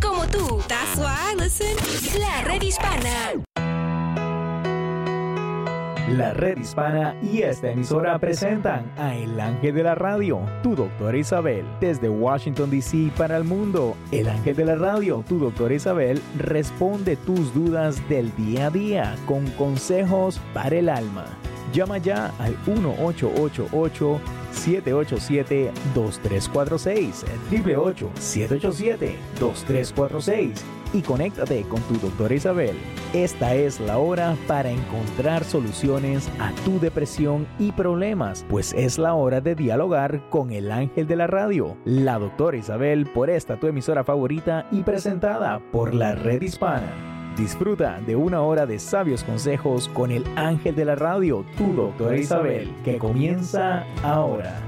como tú. That's why. La red hispana. La red hispana y esta emisora presentan a El Ángel de la Radio, tu doctora Isabel, desde Washington, D.C. para el mundo. El Ángel de la Radio, tu doctora Isabel, responde tus dudas del día a día con consejos para el alma. Llama ya al 1888 787-2346, 888-787-2346 y conéctate con tu doctora Isabel. Esta es la hora para encontrar soluciones a tu depresión y problemas, pues es la hora de dialogar con el ángel de la radio, la doctora Isabel, por esta tu emisora favorita y presentada por la red hispana. Disfruta de una hora de sabios consejos con el ángel de la radio, tu doctora Isabel, que comienza ahora.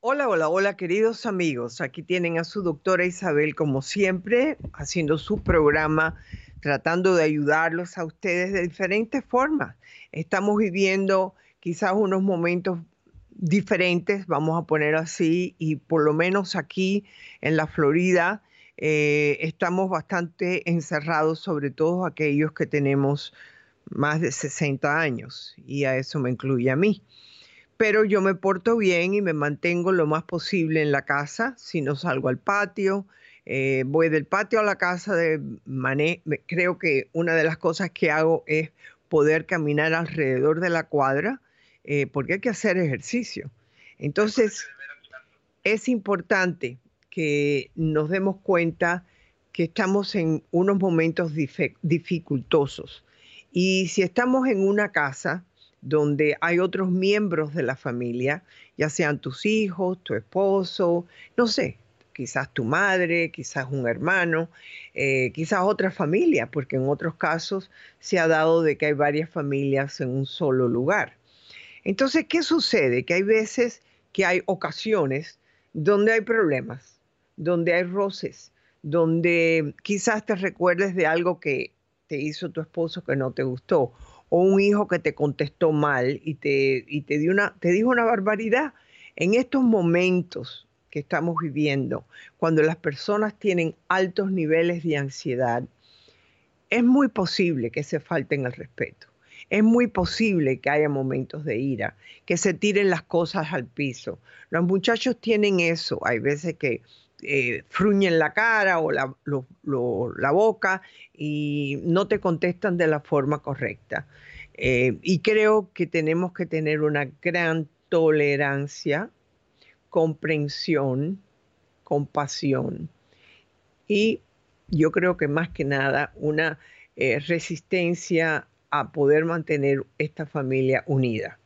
Hola, hola, hola queridos amigos. Aquí tienen a su doctora Isabel como siempre, haciendo su programa, tratando de ayudarlos a ustedes de diferentes formas. Estamos viviendo quizás unos momentos diferentes, vamos a poner así, y por lo menos aquí en la Florida eh, estamos bastante encerrados, sobre todo aquellos que tenemos más de 60 años, y a eso me incluye a mí. Pero yo me porto bien y me mantengo lo más posible en la casa, si no salgo al patio, eh, voy del patio a la casa de mané. Creo que una de las cosas que hago es poder caminar alrededor de la cuadra eh, porque hay que hacer ejercicio. Entonces, es importante que nos demos cuenta que estamos en unos momentos dificultosos. Y si estamos en una casa donde hay otros miembros de la familia, ya sean tus hijos, tu esposo, no sé, quizás tu madre, quizás un hermano, eh, quizás otra familia, porque en otros casos se ha dado de que hay varias familias en un solo lugar. Entonces, ¿qué sucede? Que hay veces que hay ocasiones donde hay problemas, donde hay roces, donde quizás te recuerdes de algo que te hizo tu esposo que no te gustó, o un hijo que te contestó mal y te, te, dio una, te dijo una barbaridad. En estos momentos que estamos viviendo, cuando las personas tienen altos niveles de ansiedad, es muy posible que se falten el respeto es muy posible que haya momentos de ira, que se tiren las cosas al piso. Los muchachos tienen eso, hay veces que eh, fruñen la cara o la, la, boca y no te contestan de la forma correcta. Eh, y creo que tenemos que tener una gran tolerancia, comprensión, compasión y yo creo que más que nada una eh, resistencia a poder mantener esta familia unida.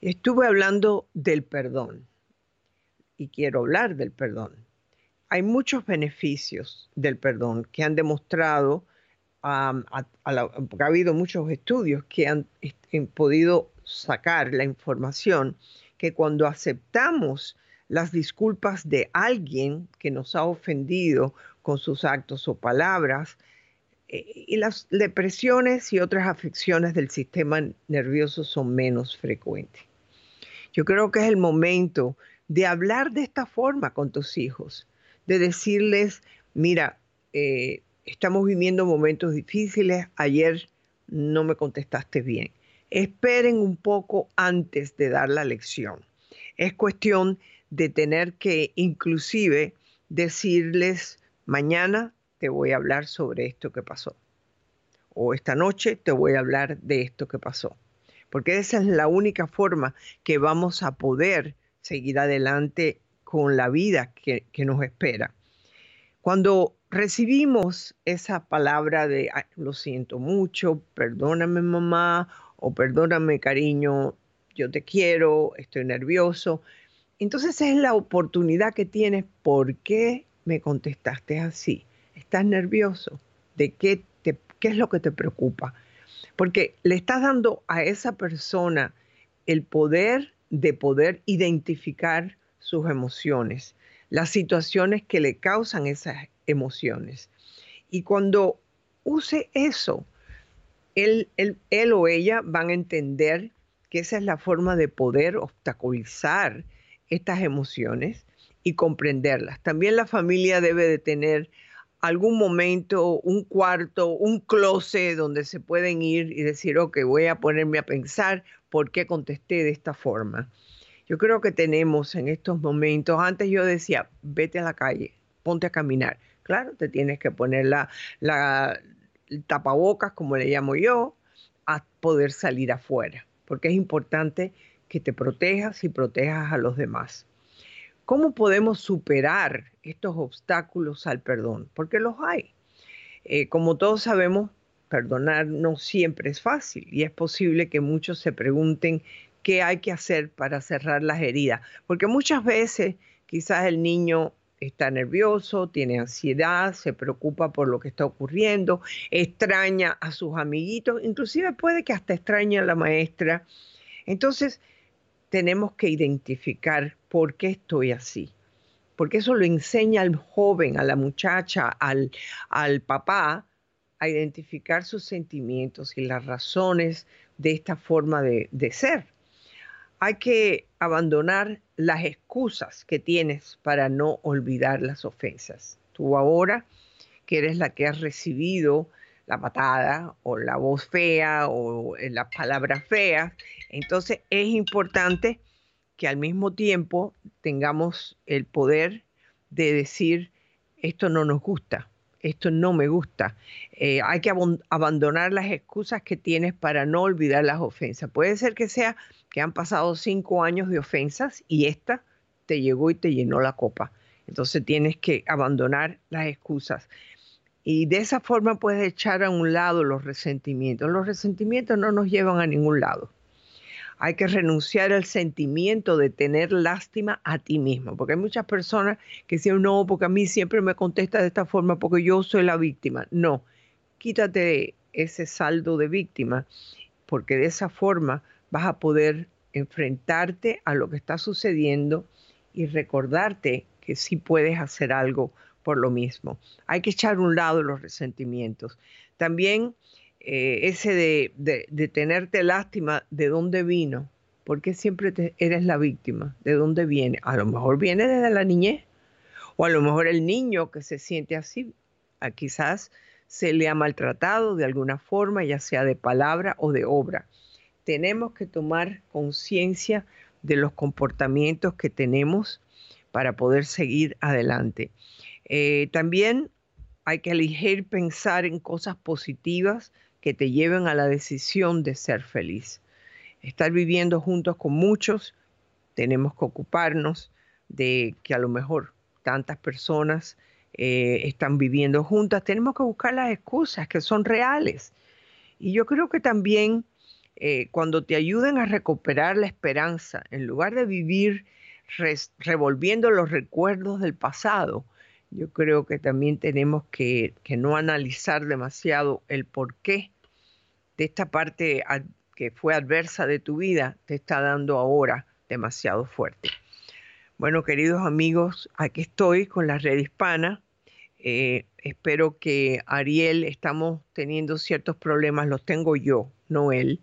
Estuve hablando del perdón y quiero hablar del perdón. Hay muchos beneficios del perdón que han demostrado, ha habido muchos estudios que han podido sacar la información que cuando aceptamos las disculpas de alguien que nos ha ofendido con sus actos o palabras, y las depresiones y otras afecciones del sistema nervioso son menos frecuentes. Yo creo que es el momento de hablar de esta forma con tus hijos, de decirles, mira, eh, estamos viviendo momentos difíciles, ayer no me contestaste bien. Esperen un poco antes de dar la lección. Es cuestión de tener que inclusive decirles, mañana te voy a hablar sobre esto que pasó. O esta noche te voy a hablar de esto que pasó. Porque esa es la única forma que vamos a poder seguir adelante con la vida que, nos espera. Cuando recibimos esa palabra de lo siento mucho, perdóname mamá o perdóname cariño, yo te quiero, estoy nervioso, entonces es la oportunidad que tienes, ¿por qué me contestaste así? Estás nervioso, de qué, qué es lo que te preocupa. Porque le estás dando a esa persona el poder de poder identificar sus emociones, las situaciones que le causan esas emociones. Y cuando use eso, él, él, o ella van a entender que esa es la forma de poder obstaculizar estas emociones y comprenderlas. También la familia debe de tener algún momento, un cuarto, un closet donde se pueden ir y decir, ok, voy a ponerme a pensar por qué contesté de esta forma. Yo creo que tenemos en estos momentos, antes yo decía, vete a la calle, ponte a caminar. Claro, te tienes que poner la, la tapabocas, como le llamo yo, a poder salir afuera, porque es importante que te protejas y protejas a los demás. ¿Cómo podemos superar estos obstáculos al perdón? Porque los hay. Eh, como todos sabemos, perdonar no siempre es fácil y es posible que muchos se pregunten qué hay que hacer para cerrar las heridas, porque muchas veces quizás el niño está nervioso, tiene ansiedad, se preocupa por lo que está ocurriendo, extraña a sus amiguitos, inclusive puede que hasta extrañe a la maestra. Entonces, tenemos que identificar por qué estoy así, porque eso lo enseña al joven, a la muchacha, al, al papá, a identificar sus sentimientos y las razones de esta forma de, de ser hay que abandonar las excusas que tienes para no olvidar las ofensas. Tú ahora, que eres la que has recibido la patada o la voz fea o eh, las palabras feas, entonces es importante que al mismo tiempo tengamos el poder de decir, esto no nos gusta, esto no me gusta. Eh, hay que abandonar las excusas que tienes para no olvidar las ofensas. Puede ser que sea que han pasado cinco años de ofensas y esta te llegó y te llenó la copa. Entonces tienes que abandonar las excusas. Y de esa forma puedes echar a un lado los resentimientos. Los resentimientos no nos llevan a ningún lado. Hay que renunciar al sentimiento de tener lástima a ti mismo, porque hay muchas personas que dicen, no, porque a mí siempre me contesta de esta forma, porque yo soy la víctima. No, quítate ese saldo de víctima, porque de esa forma vas a poder enfrentarte a lo que está sucediendo y recordarte que sí puedes hacer algo lo mismo. Hay que echar a un lado los resentimientos. También eh, ese de, tenerte lástima, ¿de dónde vino? porque siempre eres la víctima? ¿De dónde viene? A lo mejor viene desde la niñez. O a lo mejor el niño que se siente así, quizás se le ha maltratado de alguna forma, ya sea de palabra o de obra tenemos que tomar conciencia de los comportamientos que tenemos para poder seguir adelante. Eh, también hay que elegir pensar en cosas positivas que te lleven a la decisión de ser feliz. Estar viviendo juntos con muchos, tenemos que ocuparnos de que a lo mejor tantas personas eh, están viviendo juntas, tenemos que buscar las excusas que son reales. Y yo creo que también eh, cuando te ayuden a recuperar la esperanza, en lugar de vivir revolviendo los recuerdos del pasado, yo creo que también tenemos que, no analizar demasiado el porqué de esta parte que fue adversa de tu vida te está dando ahora demasiado fuerte. Bueno, queridos amigos, aquí estoy con la red hispana. Eh, espero que Ariel, estamos teniendo ciertos problemas, los tengo yo, no él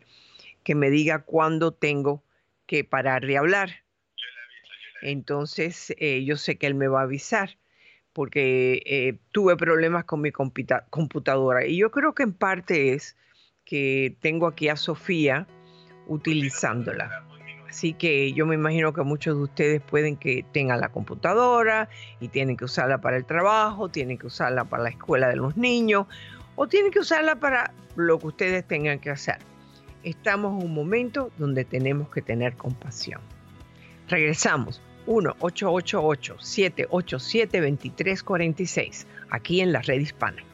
que me diga cuándo tengo que parar de hablar. Entonces, eh, yo sé que él me va a avisar porque eh, tuve problemas con mi computadora. Y yo creo que en parte es que tengo aquí a Sofía utilizándola. Así que yo me imagino que muchos de ustedes pueden que tengan la computadora y tienen que usarla para el trabajo, tienen que usarla para la escuela de los niños o tienen que usarla para lo que ustedes tengan que hacer estamos en un momento donde tenemos que tener compasión. Regresamos 1-888-787-2346, aquí en la red hispana.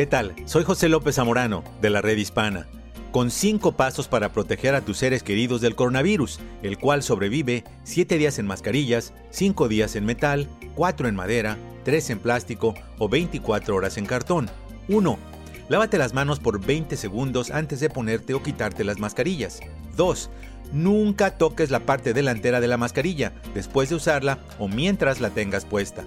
¿Qué tal? Soy José López Zamorano, de la Red Hispana, con cinco pasos para proteger a tus seres queridos del coronavirus, el cual sobrevive 7 días en mascarillas, 5 días en metal, 4 en madera, 3 en plástico o 24 horas en cartón. 1. Lávate las manos por 20 segundos antes de ponerte o quitarte las mascarillas. 2. Nunca toques la parte delantera de la mascarilla después de usarla o mientras la tengas puesta.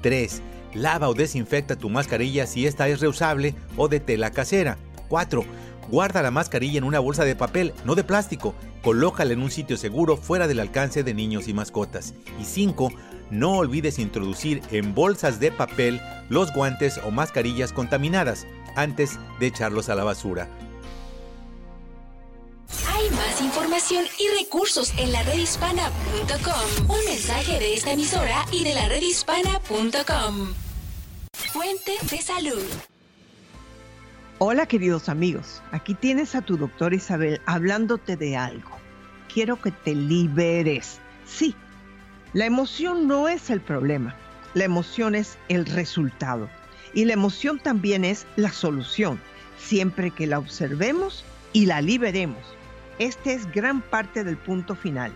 3. Lava o desinfecta tu mascarilla si esta es reusable o de tela casera. 4. Guarda la mascarilla en una bolsa de papel, no de plástico. Colócala en un sitio seguro fuera del alcance de niños y mascotas. Y 5. No olvides introducir en bolsas de papel los guantes o mascarillas contaminadas antes de echarlos a la basura. Hay más información y recursos en la redhispana.com. Un mensaje de esta emisora y de la redhispana.com. Fuente de salud. Hola queridos amigos, aquí tienes a tu doctora Isabel hablándote de algo. Quiero que te liberes. Sí, la emoción no es el problema, la emoción es el resultado. Y la emoción también es la solución, siempre que la observemos y la liberemos. Este es gran parte del punto final.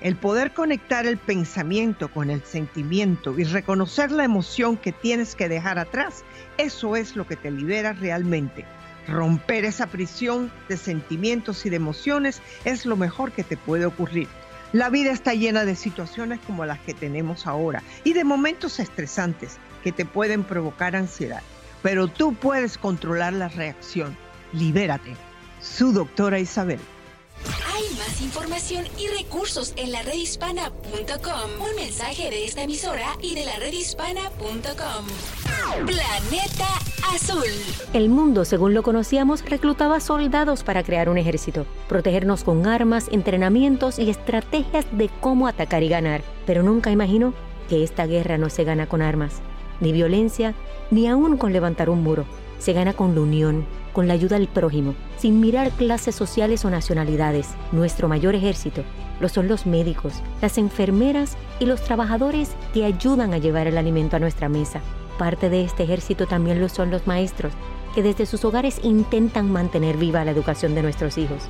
El poder conectar el pensamiento con el sentimiento y reconocer la emoción que tienes que dejar atrás, eso es lo que te libera realmente. Romper esa prisión de sentimientos y de emociones es lo mejor que te puede ocurrir. La vida está llena de situaciones como las que tenemos ahora y de momentos estresantes que te pueden provocar ansiedad. Pero tú puedes controlar la reacción. Libérate. Su doctora Isabel. Hay más información y recursos en la redhispana.com. Un mensaje de esta emisora y de la redhispana.com. Planeta Azul. El mundo, según lo conocíamos, reclutaba soldados para crear un ejército, protegernos con armas, entrenamientos y estrategias de cómo atacar y ganar. Pero nunca imaginó que esta guerra no se gana con armas, ni violencia, ni aún con levantar un muro. Se gana con la unión, con la ayuda del prójimo, sin mirar clases sociales o nacionalidades. Nuestro mayor ejército lo son los médicos, las enfermeras y los trabajadores que ayudan a llevar el alimento a nuestra mesa. Parte de este ejército también lo son los maestros, que desde sus hogares intentan mantener viva la educación de nuestros hijos.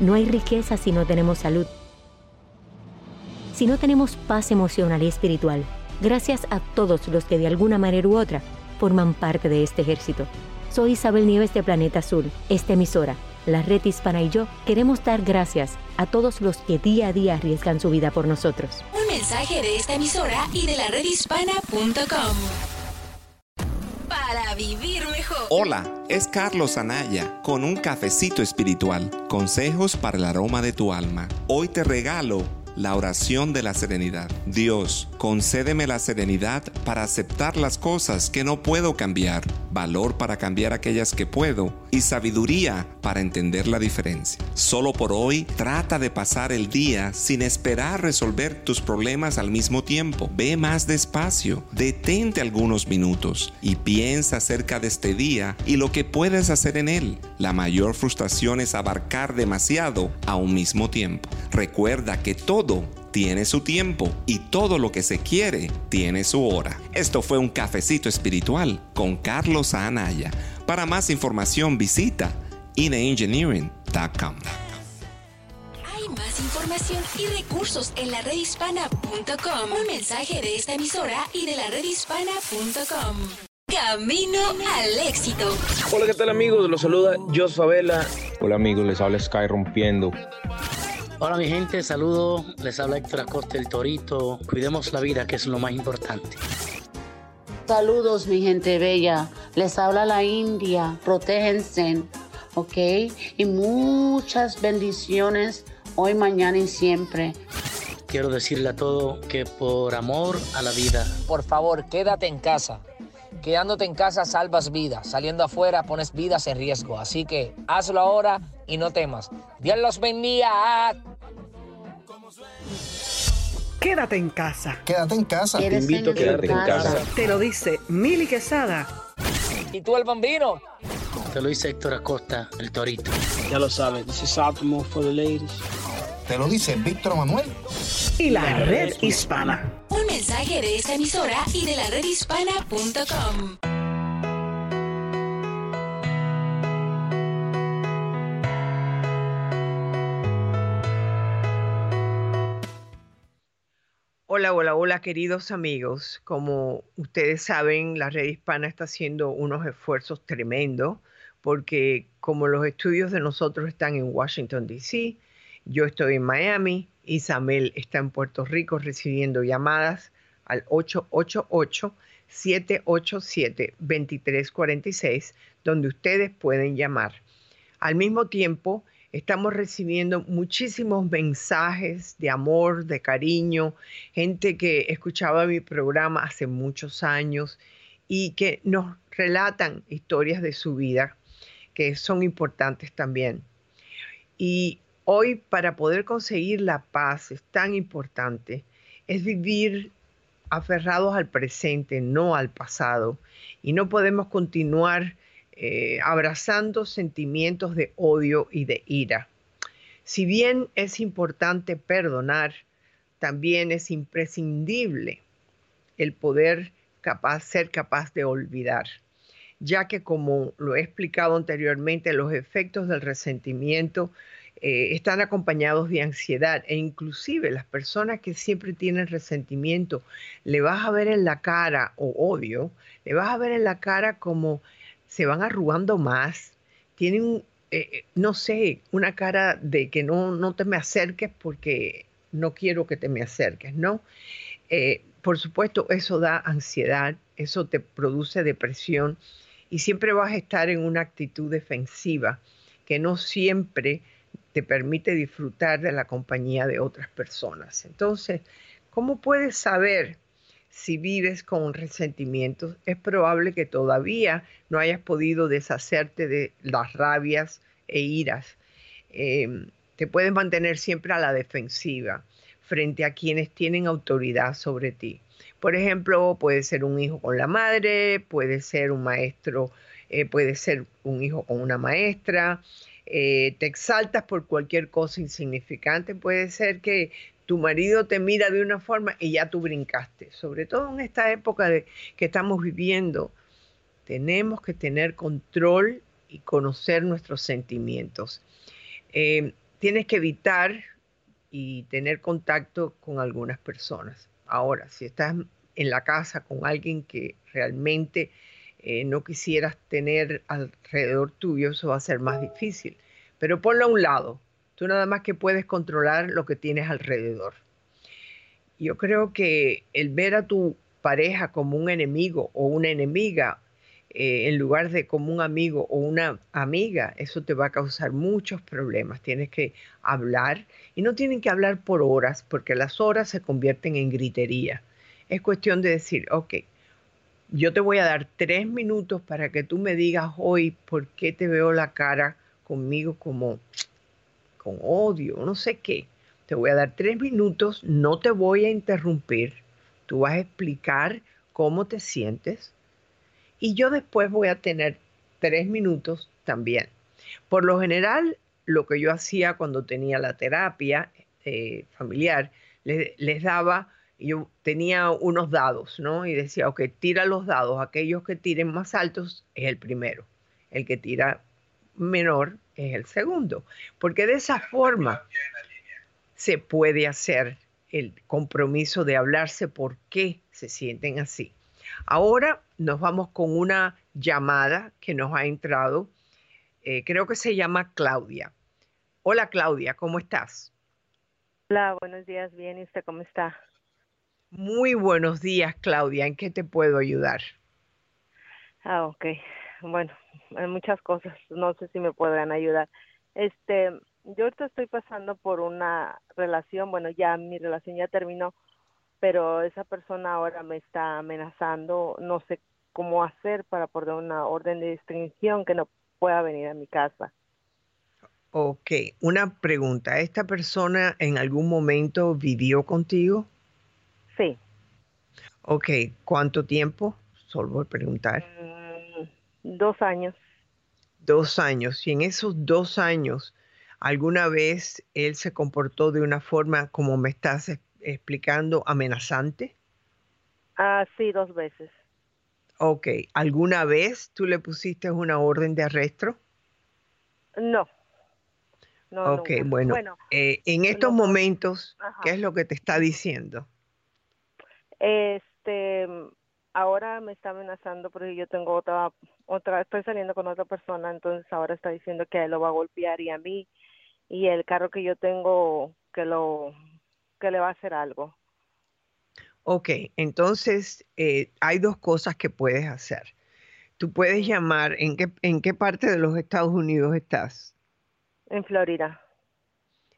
No hay riqueza si no tenemos salud, si no tenemos paz emocional y espiritual, gracias a todos los que de alguna manera u otra forman parte de este ejército. Soy Isabel Nieves de Planeta Azul. Esta emisora, la red hispana y yo queremos dar gracias a todos los que día a día arriesgan su vida por nosotros. Un mensaje de esta emisora y de la redhispana.com. Para vivir mejor. Hola, es Carlos Anaya con un cafecito espiritual. Consejos para el aroma de tu alma. Hoy te regalo la oración de la serenidad. Dios, concédeme la serenidad para aceptar las cosas que no puedo cambiar, valor para cambiar aquellas que puedo y sabiduría para entender la diferencia. Solo por hoy trata de pasar el día sin esperar resolver tus problemas al mismo tiempo. Ve más despacio, detente algunos minutos y piensa acerca de este día y lo que puedes hacer en él. La mayor frustración es abarcar demasiado a un mismo tiempo. Recuerda que todo tiene su tiempo y todo lo que se quiere tiene su hora. Esto fue un cafecito espiritual con Carlos Anaya. Para más información visita ineengineering.com. Hay más información y recursos en la redhispana.com. Un mensaje de esta emisora y de la redhispana.com. Camino al éxito. Hola, ¿qué tal amigos? Los saluda Jos Favela. Hola amigos, les habla Sky Rompiendo. Hola mi gente, saludo, les habla Héctor Acosta el Torito. Cuidemos la vida, que es lo más importante. Saludos mi gente bella, les habla la India, protéjense, ¿ok? Y muchas bendiciones hoy, mañana y siempre. Quiero decirle a todo que por amor a la vida. Por favor, quédate en casa. Quedándote en casa salvas vidas. Saliendo afuera pones vidas en riesgo. Así que hazlo ahora y no temas. Dios los bendiga. Quédate en casa. Quédate en casa. Te invito a quedarte en casa. Te lo dice Mili Quesada. ¿Y tú el bambino? Te lo dice Héctor Acosta, el Torito. Ya lo sabes, this is Optimal for the ladies. Te lo dice Víctor Manuel. Y la red hispana. Un mensaje de esta emisora y de la redhispana.com. Hola, hola, hola, queridos amigos. Como ustedes saben, la red hispana está haciendo unos esfuerzos tremendos porque como los estudios de nosotros están en Washington, D.C., yo estoy en Miami, Isabel está en Puerto Rico recibiendo llamadas al 888-787-2346, donde ustedes pueden llamar. Al mismo tiempo, estamos recibiendo muchísimos mensajes de amor, de cariño, gente que escuchaba mi programa hace muchos años y que nos relatan historias de su vida que son importantes también. Y hoy para poder conseguir la paz es tan importante, es vivir aferrados al presente, no al pasado. Y no podemos continuar eh, abrazando sentimientos de odio y de ira. Si bien es importante perdonar, también es imprescindible el poder capaz, ser capaz de olvidar ya que como lo he explicado anteriormente, los efectos del resentimiento eh, están acompañados de ansiedad e inclusive las personas que siempre tienen resentimiento, le vas a ver en la cara o odio, le vas a ver en la cara como se van arrugando más, tienen, eh, eh, no sé, una cara de que no, no te me acerques porque no quiero que te me acerques, ¿no? por supuesto, eso da ansiedad, eso te produce depresión y siempre vas a estar en una actitud defensiva que no siempre te permite disfrutar de la compañía de otras personas. Entonces, ¿cómo puedes saber si vives con resentimientos? Es probable que todavía no hayas podido deshacerte de las rabias e iras. Em, te puedes mantener siempre a la defensiva frente a quienes tienen autoridad sobre ti. Por ejemplo, puede ser un hijo con la madre, puede ser un maestro, eh, puede ser un hijo con una maestra. Eh, te exaltas por cualquier cosa insignificante. Puede ser que tu marido te mira de una forma y ya tú brincaste. Sobre todo en esta época de, que estamos viviendo, tenemos que tener control y conocer nuestros sentimientos. Eh, tienes que evitar y tener contacto con algunas personas. Ahora, si estás en la casa con alguien que realmente eh, no quisieras tener alrededor tuyo, eso va a ser más difícil. Pero ponlo a un lado. Tú nada más que puedes controlar lo que tienes alrededor. Yo creo que el ver a tu pareja como un enemigo o una enemiga eh, en lugar de como un amigo o una amiga, eso te va a causar muchos problemas. Tienes que hablar y no tienen que hablar por horas porque las horas se convierten en gritería. Es cuestión de decir, ok, yo te voy a dar tres minutos para que tú me digas hoy por qué te veo la cara conmigo como con odio, no sé qué. Te voy a dar tres minutos, no te voy a interrumpir. Tú vas a explicar cómo te sientes y yo después voy a tener tres minutos también. Por lo general, lo que yo hacía cuando tenía la terapia eh, familiar, les, daba, yo tenía unos dados, ¿no? Y decía, ok, tira los dados, aquellos que tiren más altos es el primero, el que tira menor es el segundo, porque de esa forma se puede hacer el compromiso de hablarse por qué se sienten así. Ahora nos vamos con una llamada que nos ha entrado. Eh, creo que se llama Claudia. Hola Claudia, ¿cómo estás? Hola, buenos días, bien, ¿y usted cómo está? Muy buenos días, Claudia. ¿En qué te puedo ayudar? Ah, ok. Bueno, hay muchas cosas. No sé si me podrán ayudar. Este, yo ahorita estoy pasando por una relación, bueno, ya mi relación ya terminó, pero esa persona ahora me está amenazando, no sé cómo hacer para poner una orden de distinción que no pueda venir a mi casa. Ok, una pregunta. ¿Esta persona en algún momento vivió contigo? Sí. Ok, ¿cuánto tiempo? Solo por preguntar. Mm, dos años. Dos años. Y en esos dos años, ¿alguna vez él se comportó de una forma como me estás explicando amenazante? Ah, sí, dos veces. Ok, ¿alguna vez tú le pusiste una orden de arresto? No. no ok, bueno, eh, en estos momentos, ¿qué es lo que te está diciendo? Este, ahora me está amenazando porque yo tengo otra, otra, estoy saliendo con otra persona, entonces ahora está diciendo que él lo va a golpear y a mí, y el carro que yo tengo que lo, que le va a hacer algo. Ok, entonces eh, hay dos cosas que puedes hacer. Tú puedes llamar, ¿en qué, ¿en qué parte de los Estados Unidos estás? En Florida.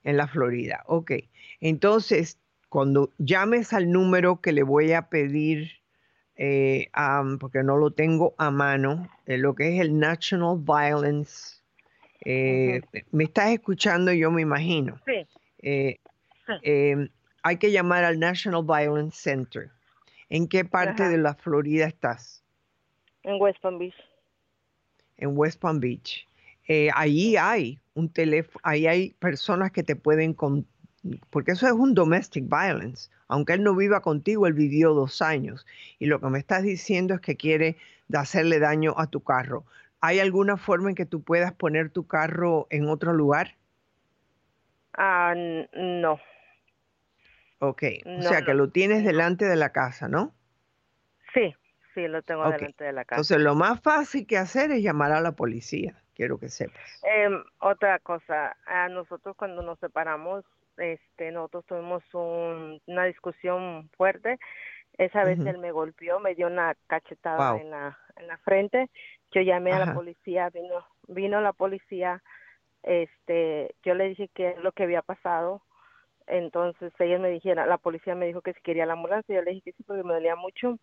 En la Florida, ok. Entonces, cuando llames al número que le voy a pedir, eh, porque no lo tengo a mano, eh, lo que es el National Violence, eh, me estás escuchando yo me imagino. Sí. Em, hay que llamar al National Violence Center. ¿En qué parte de la Florida estás? En West Palm Beach. En West Palm Beach. Eh, ahí hay un teléfono, ahí hay personas que te pueden, con, porque eso es un domestic violence. Aunque él no viva contigo, él vivió dos años. Y lo que me estás diciendo es que quiere hacerle daño a tu carro. ¿Hay alguna forma en que tú puedas poner tu carro en otro lugar? Ah, no. Ok, o sea que lo tienes delante de la casa, ¿no? Sí, sí, lo tengo delante de la casa. Entonces, lo más fácil que hacer es llamar a la policía, quiero que sepas. Em, otra cosa, a nosotros cuando nos separamos, este, nosotros tuvimos una discusión fuerte. Esa vez él me golpeó, me dio una cachetada en, la, en la frente. Yo llamé a la policía, vino, vino la policía. Este, yo le dije que lo que había pasado entonces ellos me dijeron, la policía me dijo que si quería la ambulancia, yo le dije que sí porque me dolía mucho.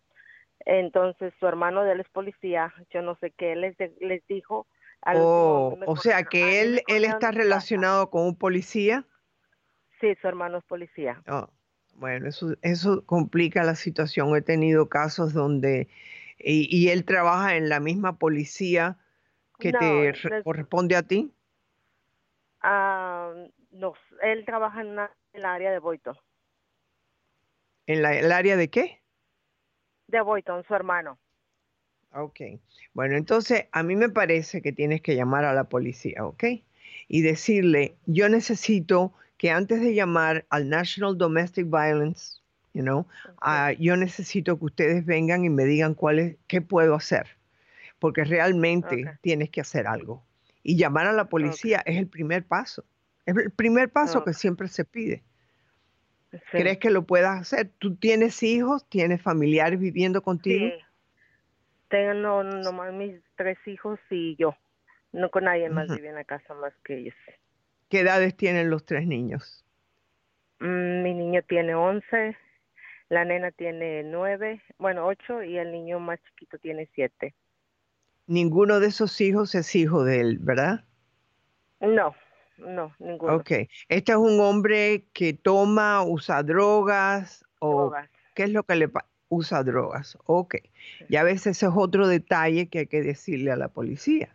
Entonces su hermano de él es policía, yo no sé qué les, les dijo. Oh, o sea que él, él está relacionado con un policía. Sí, su hermano es policía. Oh, bueno, eso, eso complica la situación. He tenido casos donde, y, él trabaja en la misma policía que te corresponde a ti. Ah, no, él trabaja en una en el área de Boyton. ¿En la, el área de qué? De Boyton, su hermano. Ok. Bueno, entonces a mí me parece que tienes que llamar a la policía, ¿ok? Y decirle, yo necesito que antes de llamar al National Domestic Violence, you know, ah, yo necesito que ustedes vengan y me digan cuál es, qué puedo hacer, porque realmente tienes que hacer algo. Y llamar a la policía es el primer paso. Es el primer paso que siempre se pide. ¿Crees que lo puedas hacer? ¿Tú tienes hijos? ¿Tienes familiares viviendo contigo? Sí. Tengo nomás mis tres hijos y yo. No con nadie más vive en la casa más que ellos. ¿Qué edades tienen los tres niños? Mm, mi niño tiene 11, la nena tiene 9, bueno, 8 y el niño más chiquito tiene 7. Ninguno de esos hijos es hijo de él, ¿verdad? No, no, ninguno. Ok. ¿Este es un hombre que toma, usa drogas o qué es lo que le usa drogas? Ok. Y a veces es otro detalle que hay que decirle a la policía,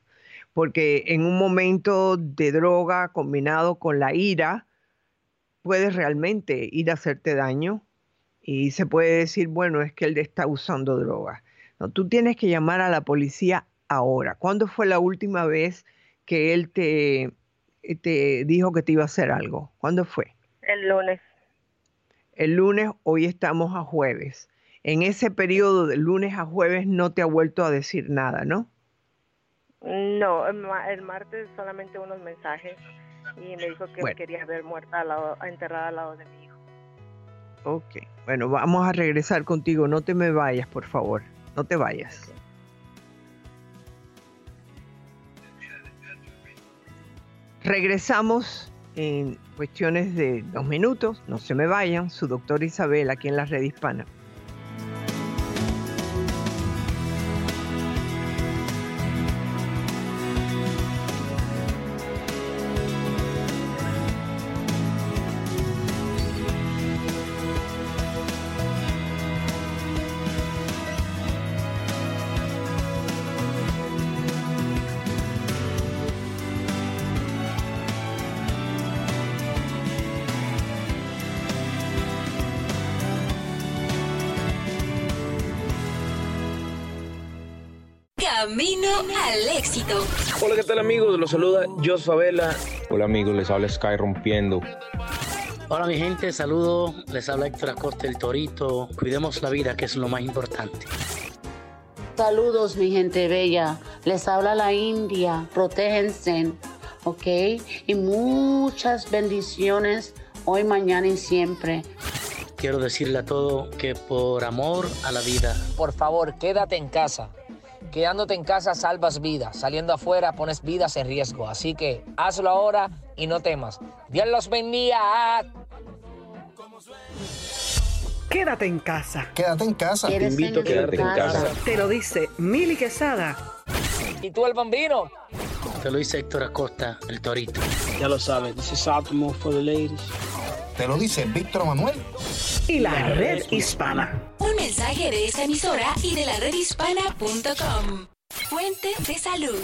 porque en un momento de droga combinado con la ira, puedes realmente ir a hacerte daño y se puede decir, bueno, es que él está usando drogas. No, tú tienes que llamar a la policía ahora. ¿Cuándo fue la última vez que él te te dijo que te iba a hacer algo? ¿Cuándo fue? El lunes. El lunes, hoy estamos a jueves. En ese periodo de lunes a jueves no te ha vuelto a decir nada, ¿no? No, el, martes solamente unos mensajes y me dijo que me quería ver muerta al lado, enterrada al lado de mi hijo. Ok, bueno, vamos a regresar contigo. No te me vayas, por favor. No te vayas. Regresamos en cuestiones de dos minutos. No se me vayan. Su doctor Isabel aquí en la red hispana. Amigos? Los saluda Jos Favela. Hola amigos, les habla Sky Rompiendo. Hola mi gente, saludo. Les habla Héctor Acosta el Torito. Cuidemos la vida, que es lo más importante. Saludos mi gente bella. Les habla la India. Protéjense, ¿ok? Y muchas bendiciones hoy, mañana y siempre. Quiero decirle a todo que por amor a la vida. Por favor, quédate en casa. Quedándote en casa salvas vidas. Saliendo afuera pones vidas en riesgo. Así que hazlo ahora y no temas. Dios los bendiga. Quédate en casa. Quédate en casa. Te invito a quedarte en casa. Te lo dice Mili Quesada. ¿Y tú el bambino? Te lo dice Héctor Acosta, el Torito. Ya lo sabes, this is Optimal for the ladies. Te lo dice Víctor Manuel. Y la red hispana. Mensaje de esta emisora y de la redhispana.com. Fuente de salud.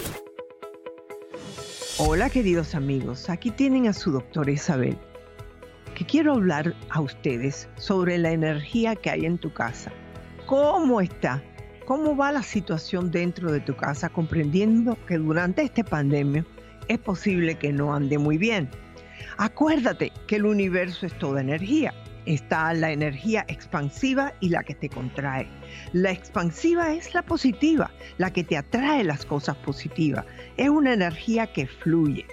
Hola queridos amigos, aquí tienen a su doctora Isabel, que quiero hablar a ustedes sobre la energía que hay en tu casa. ¿Cómo está? ¿Cómo va la situación dentro de tu casa comprendiendo que durante esta pandemia es posible que no ande muy bien? Acuérdate que el universo es toda energía. Está la energía expansiva y la que te contrae. La expansiva es la positiva, la que te atrae las cosas positivas. Es una energía que fluye.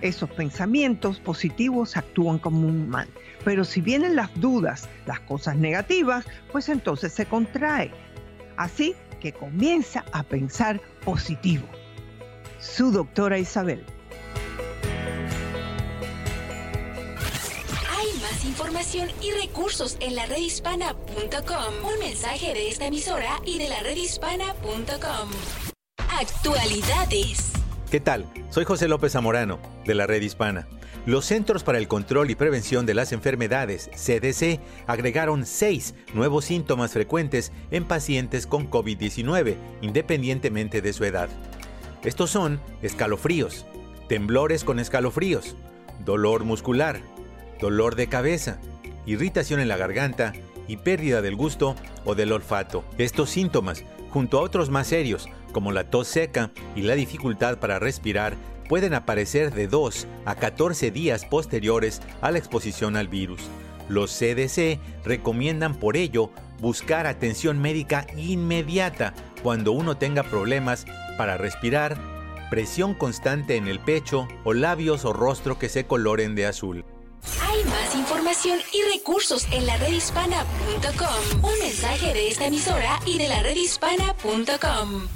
Esos pensamientos positivos actúan como un imán. Pero si vienen las dudas, las cosas negativas, pues entonces se contrae. Así que comienza a pensar positivo. Su doctora Isabel. Información y recursos en la redhispana.com. Un mensaje de esta emisora y de la redhispana.com. Actualidades. ¿Qué tal? Soy José López Zamorano, de la Red Hispana. Los Centros para el Control y Prevención de las Enfermedades, CDC, agregaron seis nuevos síntomas frecuentes en pacientes con COVID-19, independientemente de su edad. Estos son escalofríos, temblores con escalofríos, dolor muscular, dolor de cabeza, irritación en la garganta y pérdida del gusto o del olfato. Estos síntomas, junto a otros más serios, como la tos seca y la dificultad para respirar, pueden aparecer de 2 a 14 días posteriores a la exposición al virus. Los CDC recomiendan por ello buscar atención médica inmediata cuando uno tenga problemas para respirar, presión constante en el pecho o labios o rostro que se coloren de azul. Información y recursos en la redhispana.com. Un mensaje de esta emisora y de la redhispana.com.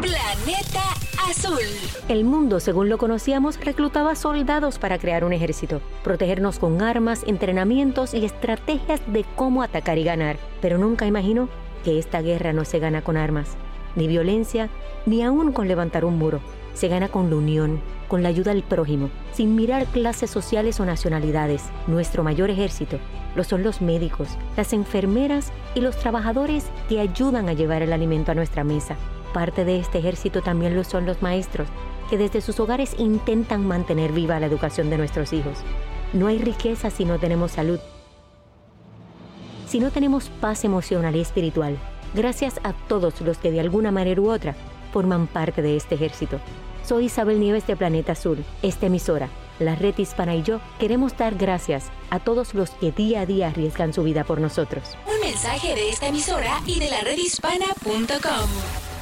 Planeta Azul. El mundo, según lo conocíamos, reclutaba soldados para crear un ejército, protegernos con armas, entrenamientos y estrategias de cómo atacar y ganar. Pero nunca imaginó que esta guerra no se gana con armas, ni violencia, ni aún con levantar un muro. Se gana con la unión, con la ayuda del prójimo, sin mirar clases sociales o nacionalidades. Nuestro mayor ejército lo son los médicos, las enfermeras y los trabajadores que ayudan a llevar el alimento a nuestra mesa. Parte de este ejército también lo son los maestros, que desde sus hogares intentan mantener viva la educación de nuestros hijos. No hay riqueza si no tenemos salud, si no tenemos paz emocional y espiritual, gracias a todos los que de alguna manera u otra forman parte de este ejército. Soy Isabel Nieves de Planeta Azul. Esta emisora, la red hispana y yo queremos dar gracias a todos los que día a día arriesgan su vida por nosotros. Un mensaje de esta emisora y de la redhispana.com.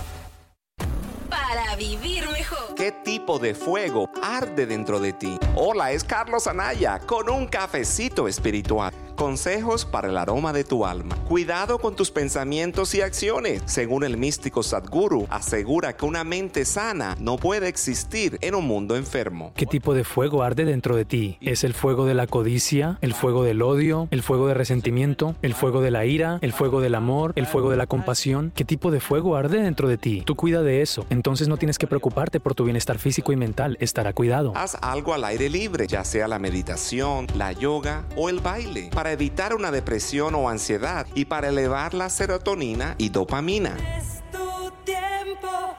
Para vivir mejor. ¿Qué tipo de fuego arde dentro de ti? Hola, es Carlos Anaya con un cafecito espiritual. Consejos para el aroma de tu alma. Cuidado con tus pensamientos y acciones. Según el místico Sadhguru, asegura que una mente sana no puede existir en un mundo enfermo. ¿Qué tipo de fuego arde dentro de ti? ¿Es el fuego de la codicia, el fuego del odio, el fuego de resentimiento, el fuego de la ira, el fuego del amor, el fuego de la compasión? ¿Qué tipo de fuego arde dentro de ti? Tú cuida de eso. Entonces no tienes que preocuparte por tu bienestar físico y mental. Estará cuidado. Haz algo al aire libre, ya sea la meditación, la yoga o el baile, para evitar una depresión o ansiedad y para elevar la serotonina y dopamina.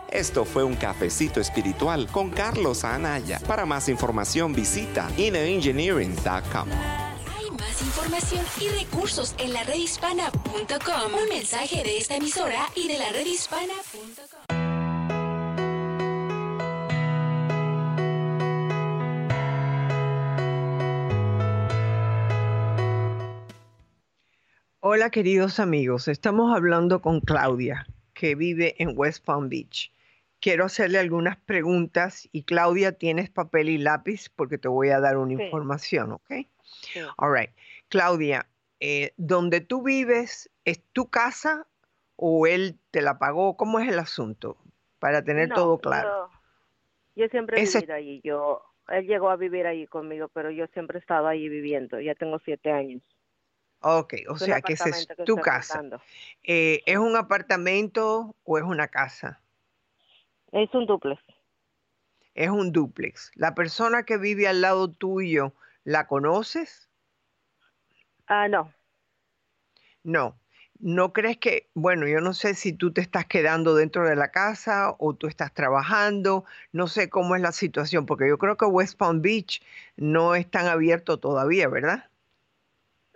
Esto fue un cafecito espiritual con Carlos Anaya. Para más información visita innerengineering.com. Hay más información y recursos en la redhispana.com. Un mensaje de esta emisora y de la redhispana.com. hola queridos amigos. Estamos hablando con Claudia, que vive en West Palm Beach. Quiero hacerle algunas preguntas y Claudia, tienes papel y lápiz porque te voy a dar una Sí. información, ¿ok? Sí. All right. Claudia, eh, ¿donde tú vives es tu casa o él te la pagó? ¿Cómo es el asunto? Para tener No, todo claro. Yo, yo siempre he vivido allí. Yo, él llegó a vivir allí conmigo, pero yo siempre he estado allí viviendo. Ya tengo siete años. Ok, o sea que ese es tu casa. Eh, ¿Es un apartamento o es una casa? Es un duplex. Es un dúplex. ¿La persona que vive al lado tuyo, la conoces? Ah, no. No. ¿No crees que, bueno, yo no sé si tú te estás quedando dentro de la casa o tú estás trabajando, no sé cómo es la situación, porque yo creo que West Palm Beach no es tan abierto todavía, ¿verdad?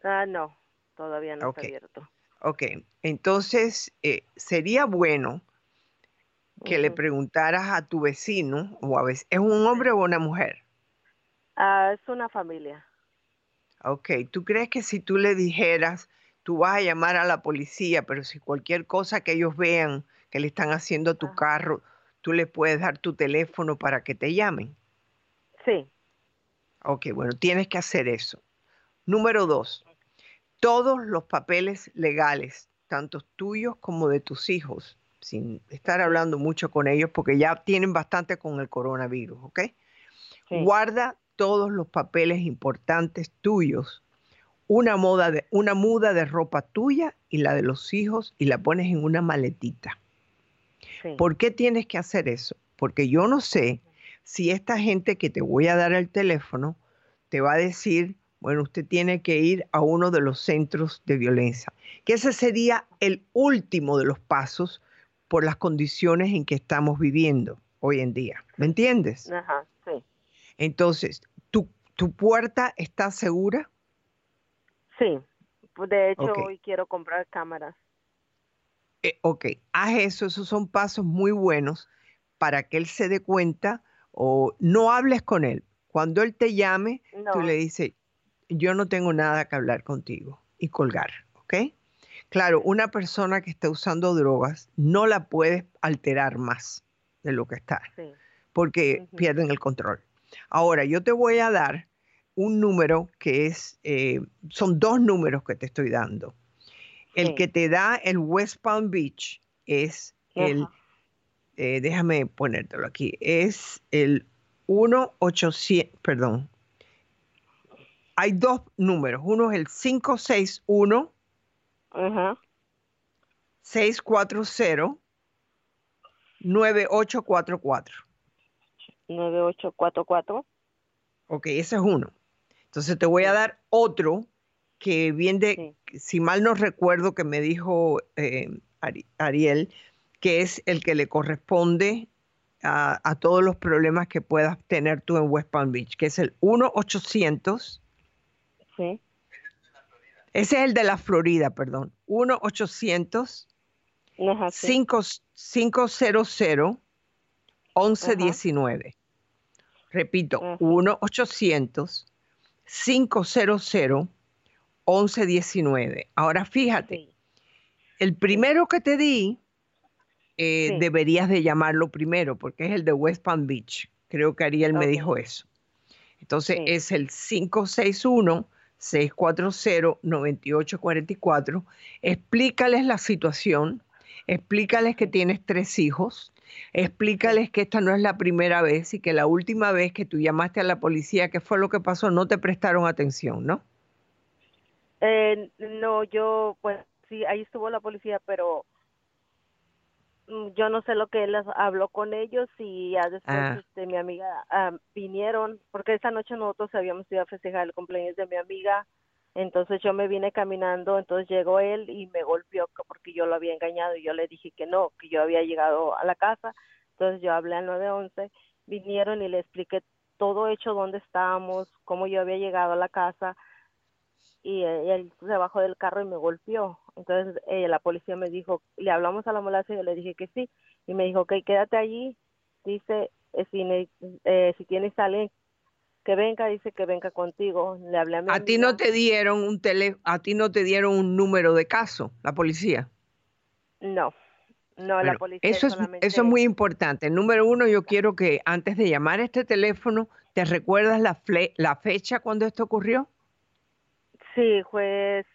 Ah, no. Todavía no está abierto. Ok, entonces eh, sería bueno que le preguntaras a tu vecino, o a veces, ¿es un hombre o una mujer? Ah, es una familia. Ok, ¿tú crees que si tú le dijeras, tú vas a llamar a la policía, pero si cualquier cosa que ellos vean que le están haciendo a tu carro, tú le puedes dar tu teléfono para que te llamen? Sí. Ok, bueno, tienes que hacer eso. Número dos, todos los papeles legales, tanto tuyos como de tus hijos, sin estar hablando mucho con ellos porque ya tienen bastante con el coronavirus, ¿ok? Guarda todos los papeles importantes tuyos, una, moda de, una muda de ropa tuya y la de los hijos y la pones en una maletita. Sí. ¿Por qué tienes que hacer eso? Porque yo no sé si esta gente que te voy a dar el teléfono te va a decir, bueno, usted tiene que ir a uno de los centros de violencia, que ese sería el último de los pasos por las condiciones en que estamos viviendo hoy en día. ¿Me entiendes? Ajá, sí. Entonces, ¿tu, tu puerta está segura? Sí. Pues, De hecho, hoy quiero comprar cámaras. Eh, ok, haz eso, esos son pasos muy buenos para que él se dé cuenta o no hables con él. Cuando él te llame, tú le dices, yo no tengo nada que hablar contigo y colgar, ¿ok? Claro, una persona que está usando drogas no la puedes alterar más de lo que está, Sí. porque pierden el control. Ahora, yo te voy a dar un número que es, eh, son dos números que te estoy dando. El Sí. que te da el West Palm Beach es el, eh, déjame ponértelo aquí, es el 1-800, perdón. Hay dos números, uno es el 561 Ajá. 640 9844. 9844. Ok, ese es uno. Entonces te voy a dar otro que viene, si mal no recuerdo que me dijo eh, Ari- Ariel, que es el que le corresponde a, a todos los problemas que puedas tener tú en West Palm Beach, que es el 1-800. Sí. Ese es el de la Florida, perdón. 1-800. Ajá, sí. 5 500 1119. Repito, 1-800 500 1119. Ahora fíjate, el primero que te di, eh, Sí. deberías de llamarlo primero porque es el de West Palm Beach. Creo que Ariel me Ok. dijo eso. Entonces Sí. es el 561-640-9844. Explícales la situación, explícales que tienes tres hijos, explícales que esta no es la primera vez y que la última vez que tú llamaste a la policía, ¿qué fue lo que pasó? No te prestaron atención, ¿no? Eh, no, yo, pues sí, ahí estuvo la policía, pero yo no sé lo que él les habló con ellos y ya después Ah. este, mi amiga ah, vinieron, porque esa noche nosotros habíamos ido a festejar el cumpleaños de mi amiga, entonces yo me vine caminando, entonces llegó él y me golpeó porque yo lo había engañado y yo le dije que no, que yo había llegado a la casa, entonces yo hablé al 911, vinieron y le expliqué todo hecho dónde estábamos, cómo yo había llegado a la casa, y eh, él se bajó del carro y me golpeó. Entonces eh, la policía me dijo, le hablamos a la ambulancia y yo le dije que sí. Y me dijo, ok, quédate allí. Dice, eh, si, eh, si tienes a alguien que venga, dice que venga contigo. Le hablé a mi A ti no te dieron un tele, a ti no te dieron un número de caso, la policía. No, no, la policía eso es, solamente... eso es muy importante. Número uno, yo quiero que antes de llamar a este teléfono, ¿te recuerdas la, fle- la fecha cuando esto ocurrió? Sí, juez,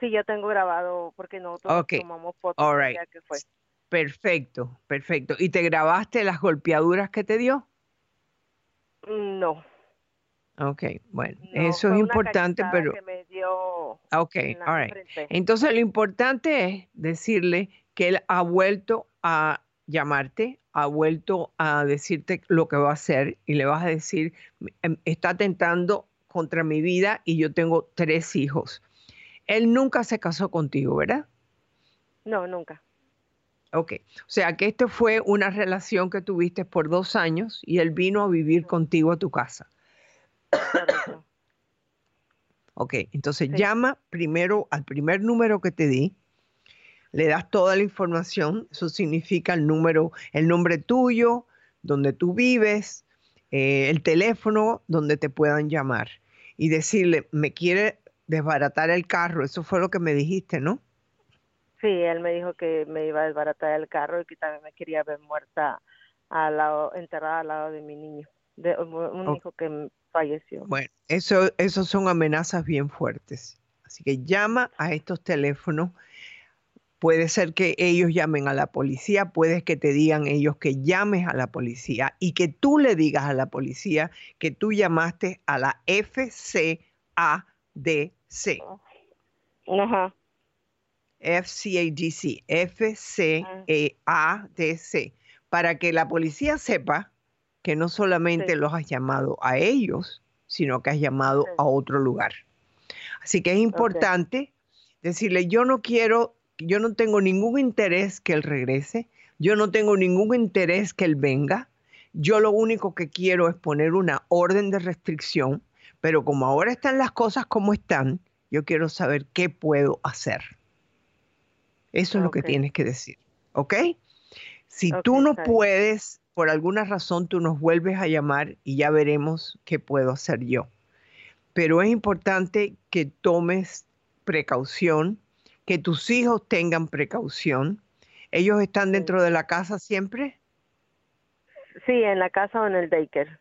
sí, yo tengo grabado porque nosotros tomamos fotos all right. que fue. Perfecto, perfecto. ¿Y te grabaste las golpeaduras que te dio? No. Ok, bueno, no, eso es importante, pero... que me dio Ok, all right. Entonces lo importante es decirle que él ha vuelto a llamarte, ha vuelto a decirte lo que va a hacer y le vas a decir, "Em, está atentando contra mi vida y yo tengo tres hijos. Él nunca se casó contigo, ¿verdad? No, nunca. Ok, o sea que esto fue una relación que tuviste por dos años y él vino a vivir contigo a tu casa. Ok, entonces llama primero al primer número que te di, le das toda la información, eso significa el número, el nombre tuyo, donde tú vives, eh, el teléfono donde te puedan llamar y decirle, me quiere desbaratar el carro, eso fue lo que me dijiste, ¿no? Sí, él me dijo que me iba a desbaratar el carro y que también me quería ver muerta al lado, enterrada al lado de mi niño, de un hijo que falleció. Bueno, eso, eso son amenazas bien fuertes. Así que llama a estos teléfonos. Puede ser que ellos llamen a la policía, puede que te digan ellos que llames a la policía y que tú le digas a la policía que tú llamaste a la FCADC. Ajá. FCADC, FCADC, para que la policía sepa que no solamente los has llamado a ellos, sino que has llamado a otro lugar. Así que es importante decirle, yo no quiero, yo no tengo ningún interés que él regrese, yo no tengo ningún interés que él venga, yo lo único que quiero es poner una orden de restricción, pero como ahora están las cosas como están, yo quiero saber qué puedo hacer. Eso es lo que tienes que decir, ¿ok? Si tú no puedes, por alguna razón, tú nos vuelves a llamar y ya veremos qué puedo hacer yo. Pero es importante que tomes precaución, que tus hijos tengan precaución. ¿Ellos están dentro de la casa siempre? Sí, en la casa o en el daycare.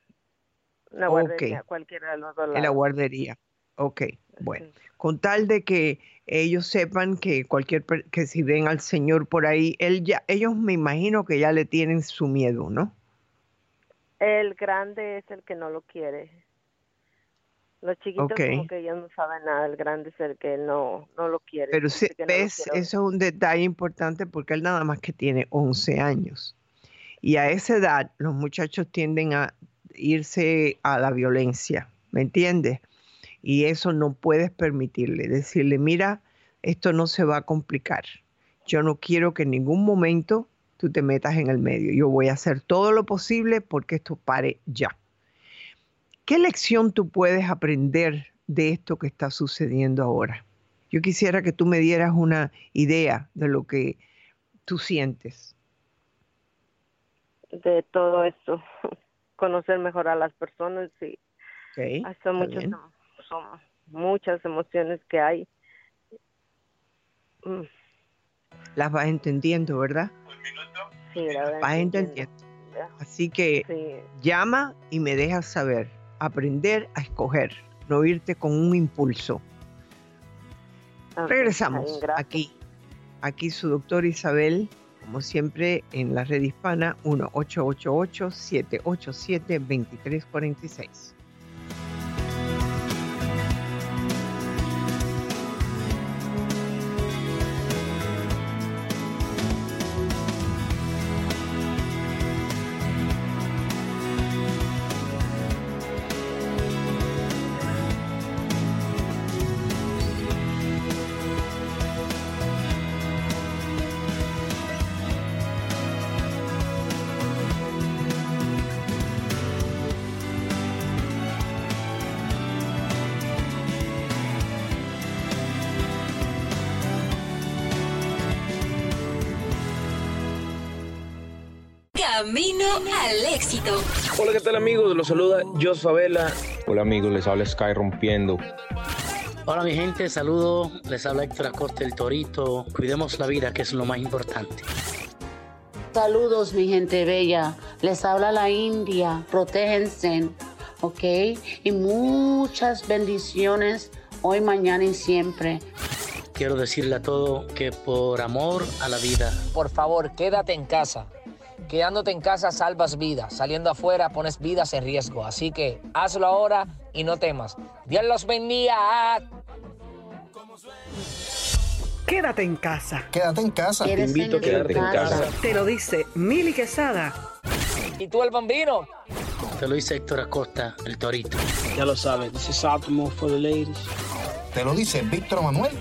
La guardería, cualquiera de los dos En la guardería. Ok, bueno. Con tal de que ellos sepan que cualquier que si ven al Señor por ahí, él ya, ellos me imagino que ya le tienen su miedo, ¿no? El grande es el que no lo quiere. Los chiquitos Ok. como que ellos no saben nada, el grande es el que no, no lo quiere. Pero no lo ves, eso es un detalle importante porque él nada más que tiene 11 años. Y a esa edad los muchachos tienden a irse a la violencia, ¿me entiendes? Y eso no puedes permitirle. Decirle, mira, esto no se va a complicar. Yo no quiero que en ningún momento tú te metas en el medio. Yo voy a hacer todo lo posible porque esto pare ya. ¿Qué lección tú puedes aprender de esto que está sucediendo ahora? Yo quisiera que tú me dieras una idea de lo que tú sientes. de todo esto, conocer mejor a las personas y Ok, hasta está muchas son muchas emociones que hay. Mm, Las vas entendiendo, ¿verdad? Sí, la verdad. Vas entendiendo. Así que Sí. llama y me dejas saber. Aprender a escoger, no irte con un impulso. Regresamos bien, aquí. Aquí su doctora Isabel, como siempre, en la red hispana 1-888-787-2346. Camino al éxito. Hola, ¿qué tal amigos? Los saluda Jos Favela. Hola amigos, les habla Sky Rompiendo. Hola mi gente, saludo. Les habla Héctor Acosta el Torito. Cuidemos la vida, que es lo más importante. Saludos mi gente bella. Les habla la India. Protéjense, ¿ok? Y muchas bendiciones hoy, mañana y siempre. Quiero decirle a todo que por amor a la vida. Por favor, quédate en casa. Quedándote en casa salvas vidas. Saliendo afuera pones vidas en riesgo. Así que hazlo ahora y no temas. Dios los bendiga. Quédate en casa. Quédate en casa. Te invito a quedarte en casa. Te lo dice Mili Quesada. ¿Y tú el bambino? Te lo dice Héctor Acosta, el Torito. Ya lo sabes, this is Optimal for the ladies. Te lo dice Víctor Manuel.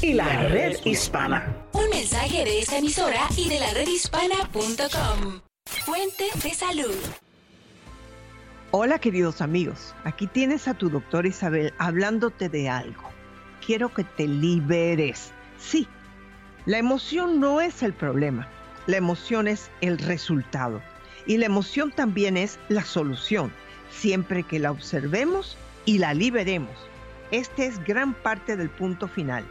Y la red hispana. Un mensaje de esta emisora y de la redhispana.com. Fuente de salud. Hola queridos amigos, aquí tienes a tu doctora Isabel hablándote de algo. Quiero que te liberes. Sí, la emoción no es el problema, la emoción es el resultado. Y la emoción también es la solución, siempre que la observemos y la liberemos. Este es gran parte del punto final.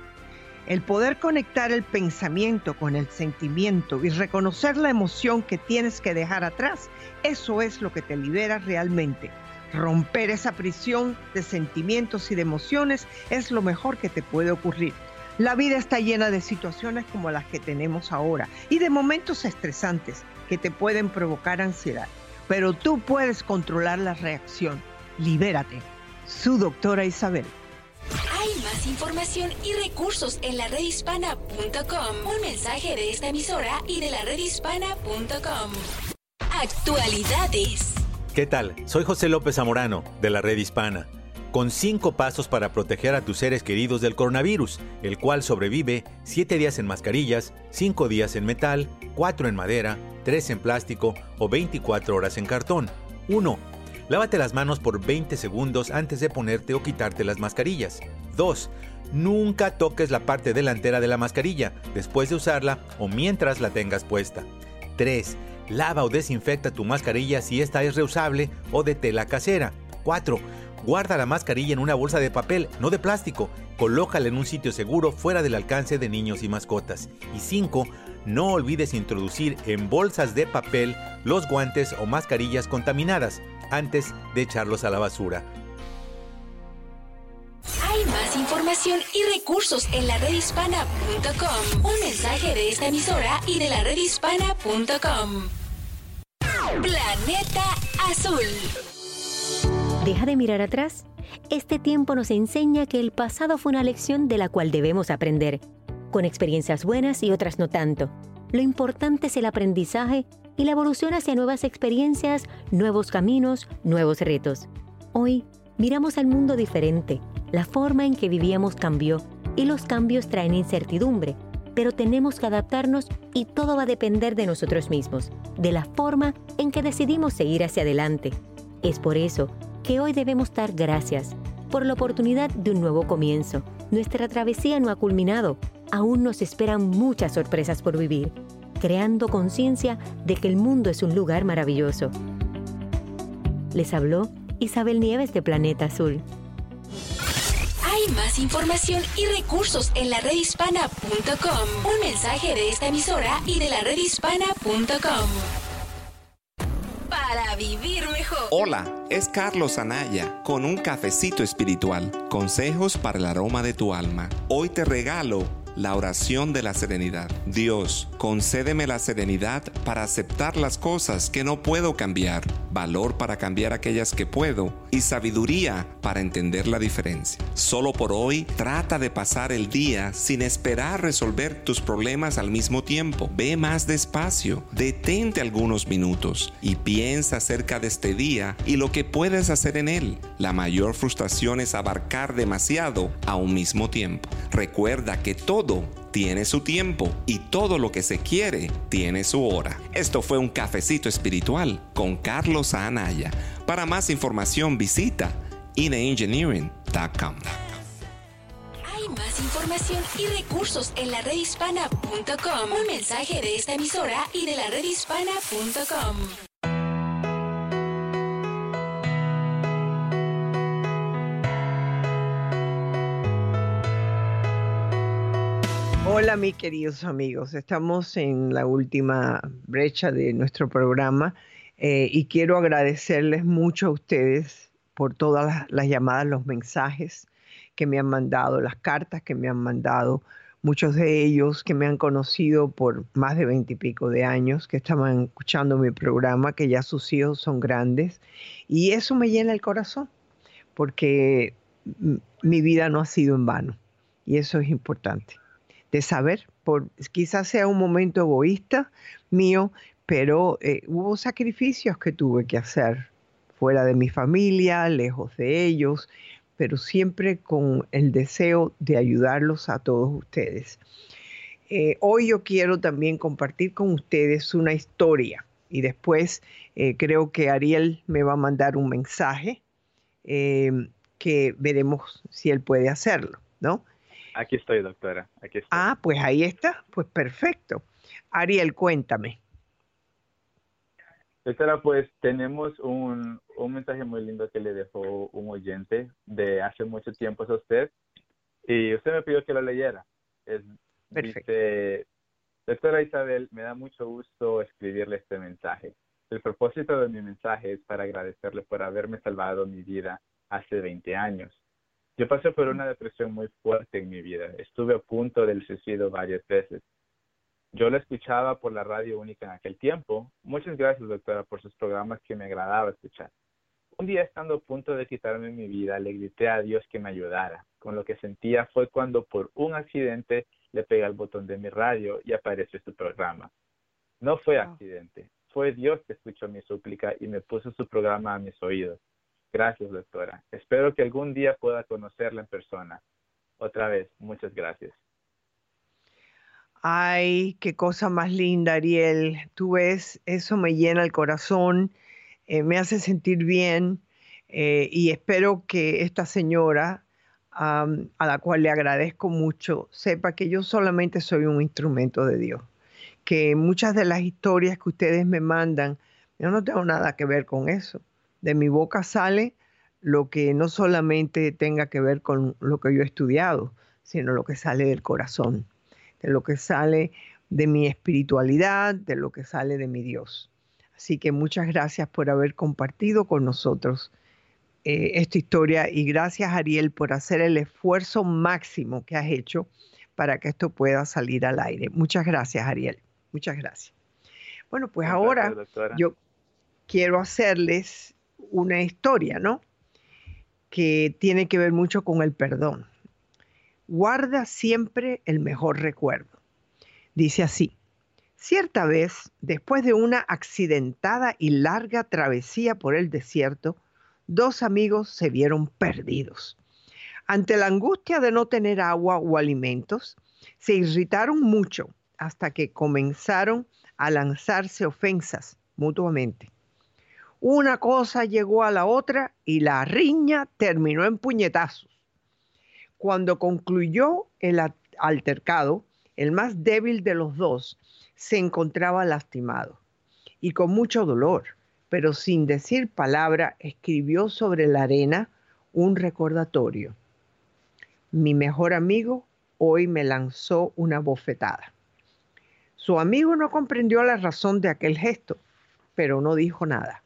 El poder conectar el pensamiento con el sentimiento y reconocer la emoción que tienes que dejar atrás, eso es lo que te libera realmente. Romper esa prisión de sentimientos y de emociones es lo mejor que te puede ocurrir. La vida está llena de situaciones como las que tenemos ahora y de momentos estresantes que te pueden provocar ansiedad. Pero tú puedes controlar la reacción. Libérate. Su doctora Isabel. Hay más información y recursos en la redhispana.com. Un mensaje de esta emisora y de la redhispana.com. Actualidades. ¿Qué tal? Soy José López Zamorano, de la Red Hispana, con cinco pasos para proteger a tus seres queridos del coronavirus, el cual sobrevive 7 días en mascarillas, 5 días en metal, 4 en madera, 3 en plástico o 24 horas en cartón. 1. Lávate las manos por 20 segundos antes de ponerte o quitarte las mascarillas. 2. Nunca toques la parte delantera de la mascarilla después de usarla o mientras la tengas puesta. 3. Lava o desinfecta tu mascarilla si esta es reusable o de tela casera. 4. Guarda la mascarilla en una bolsa de papel, no de plástico. Colócala en un sitio seguro fuera del alcance de niños y mascotas. Y 5. No olvides introducir en bolsas de papel los guantes o mascarillas contaminadas antes de echarlos a la basura. Hay más información y recursos en la redhispana.com. Un mensaje de esta emisora y de la redhispana.com. Planeta Azul. Deja de mirar atrás. Este tiempo nos enseña que el pasado fue una lección de la cual debemos aprender, con experiencias buenas y otras no tanto. Lo importante es el aprendizaje y la evolución hacia nuevas experiencias, nuevos caminos, nuevos retos. Hoy miramos al mundo diferente. La forma en que vivíamos cambió y los cambios traen incertidumbre, pero tenemos que adaptarnos y todo va a depender de nosotros mismos, de la forma en que decidimos seguir hacia adelante. Es por eso que hoy debemos dar gracias por la oportunidad de un nuevo comienzo. Nuestra travesía no ha culminado, aún nos esperan muchas sorpresas por vivir, creando conciencia de que el mundo es un lugar maravilloso. Les habló Isabel Nieves de Planeta Azul. Hay más información y recursos en la redhispana.com. Un mensaje de esta emisora y de la redhispana.com. Para vivir mejor. Hola, es Carlos Anaya con un cafecito espiritual. Consejos para el aroma de tu alma. Hoy te regalo la oración de la serenidad. Dios, concédeme la serenidad para aceptar las cosas que no puedo cambiar, valor para cambiar aquellas que puedo y sabiduría para entender la diferencia. Solo por hoy trata de pasar el día sin esperar resolver tus problemas al mismo tiempo. Ve más despacio, detente algunos minutos y piensa acerca de este día y lo que puedes hacer en él. La mayor frustración es abarcar demasiado a un mismo tiempo. Recuerda que todo tiene su tiempo y todo lo que se quiere tiene su hora. Esto fue un cafecito espiritual con Carlos Anaya. Para más información visita inengineering.com. Hay más información y recursos en la redhispana.com. Un mensaje de esta emisora y de la redhispana.com. Hola, mis queridos amigos. Estamos en la última brecha de nuestro programa eh, y quiero agradecerles mucho a ustedes por todas las, las, llamadas, los mensajes que me han mandado, las cartas que me han mandado, muchos de ellos que me han conocido por más de veinte y pico de años, que estaban escuchando mi programa, que ya sus hijos son grandes, y eso me llena el corazón, porque mi vida no ha sido en vano, y eso es importante de saber, por, quizás sea un momento egoísta mío, pero eh, hubo sacrificios que tuve que hacer fuera de mi familia, lejos de ellos, pero siempre con el deseo de ayudarlos a todos ustedes. Eh, hoy yo quiero también compartir con ustedes una historia y después eh, creo que Ariel me va a mandar un mensaje que veremos si él puede hacerlo, ¿no? Aquí estoy, doctora. Aquí estoy. Ah, pues ahí está. Pues perfecto. Ariel, cuéntame. Doctora, pues tenemos un, un mensaje muy lindo que le dejó un oyente de hace mucho tiempo a usted y usted me pidió que lo leyera. Es, Perfecto. Dice, doctora Isabel, me da mucho gusto escribirle este mensaje. El propósito de mi mensaje es para agradecerle por haberme salvado mi vida hace 20 años. Yo pasé por una depresión muy fuerte en mi vida. Estuve a punto del suicidio varias veces. Yo la escuchaba por la radio única en aquel tiempo. Muchas gracias, doctora, por sus programas que me agradaba escuchar. Un día, estando a punto de quitarme mi vida, le grité a Dios que me ayudara. Con lo que sentía fue cuando por un accidente le pegué al botón de mi radio y apareció su programa. No fue accidente, fue Dios que escuchó mi súplica y me puso su programa a mis oídos. Gracias, doctora. Espero que algún día pueda conocerla en persona. Otra vez, muchas gracias. Ay, qué cosa más linda, Ariel. Tú ves, eso me llena el corazón, eh, me hace sentir bien eh, y espero que esta señora, a la cual le agradezco mucho, sepa que yo solamente soy un instrumento de Dios, que muchas de las historias que ustedes me mandan, yo no tengo nada que ver con eso. De mi boca sale lo que no solamente tenga que ver con lo que yo he estudiado, sino lo que sale del corazón de lo que sale de mi espiritualidad, de lo que sale de mi Dios. Así que muchas gracias por haber compartido con nosotros eh, esta historia y gracias Ariel por hacer el esfuerzo máximo que has hecho para que esto pueda salir al aire. Muchas gracias Ariel, muchas gracias. Bueno, pues ahora yo quiero hacerles una historia, ¿no? Que tiene que ver mucho con el perdón guarda siempre el mejor recuerdo. Dice así, cierta vez, después de una accidentada y larga travesía por el desierto, dos amigos se vieron perdidos. Ante la angustia de no tener agua o alimentos, se irritaron mucho hasta que comenzaron a lanzarse ofensas mutuamente. Una cosa llegó a la otra y la riña terminó en puñetazos. Cuando concluyó el altercado, el más débil de los dos se encontraba lastimado y con mucho dolor, pero sin decir palabra escribió sobre la arena un recordatorio. Mi mejor amigo hoy me lanzó una bofetada. Su amigo no comprendió la razón de aquel gesto, pero no dijo nada.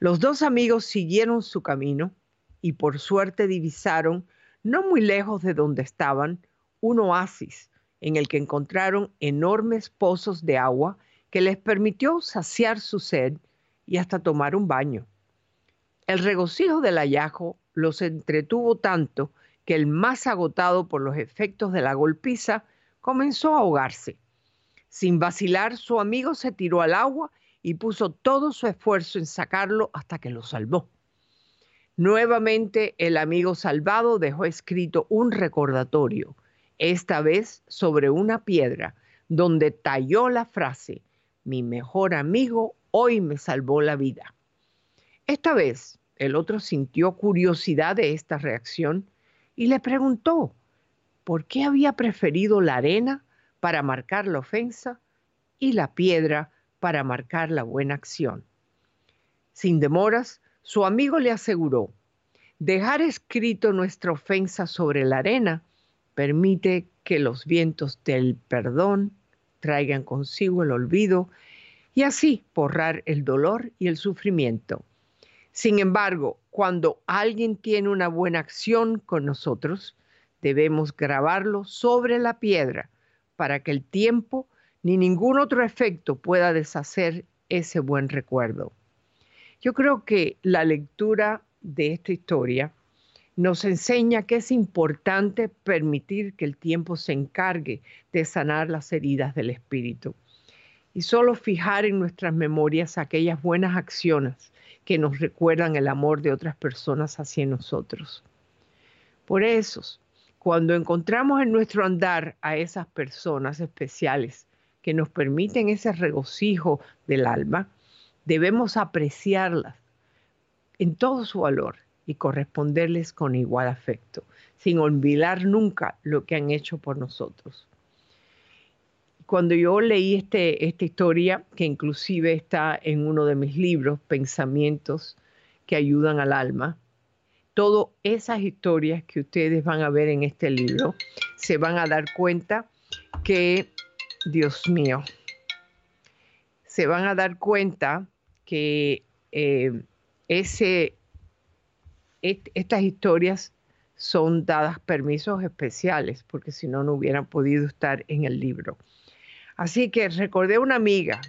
Los dos amigos siguieron su camino y por suerte divisaron no muy lejos de donde estaban, un oasis en el que encontraron enormes pozos de agua que les permitió saciar su sed y hasta tomar un baño. El regocijo del hallazgo los entretuvo tanto que el más agotado por los efectos de la golpiza comenzó a ahogarse. Sin vacilar, su amigo se tiró al agua y puso todo su esfuerzo en sacarlo hasta que lo salvó. Nuevamente el amigo salvado dejó escrito un recordatorio, esta vez sobre una piedra, donde talló la frase, mi mejor amigo hoy me salvó la vida. Esta vez el otro sintió curiosidad de esta reacción y le preguntó por qué había preferido la arena para marcar la ofensa y la piedra para marcar la buena acción. Sin demoras, su amigo le aseguró, dejar escrito nuestra ofensa sobre la arena permite que los vientos del perdón traigan consigo el olvido y así borrar el dolor y el sufrimiento. Sin embargo, cuando alguien tiene una buena acción con nosotros, debemos grabarlo sobre la piedra para que el tiempo ni ningún otro efecto pueda deshacer ese buen recuerdo. Yo creo que la lectura de esta historia nos enseña que es importante permitir que el tiempo se encargue de sanar las heridas del espíritu y solo fijar en nuestras memorias aquellas buenas acciones que nos recuerdan el amor de otras personas hacia nosotros. Por eso, cuando encontramos en nuestro andar a esas personas especiales que nos permiten ese regocijo del alma, debemos apreciarlas en todo su valor y corresponderles con igual afecto, sin olvidar nunca lo que han hecho por nosotros. Cuando yo leí este, esta historia, que inclusive está en uno de mis libros, Pensamientos que ayudan al alma, todas esas historias que ustedes van a ver en este libro, se van a dar cuenta que, Dios mío, se van a dar cuenta que eh, ese, estas historias son dadas permisos especiales, porque si no, no hubieran podido estar en el libro. Así que recordé una amiga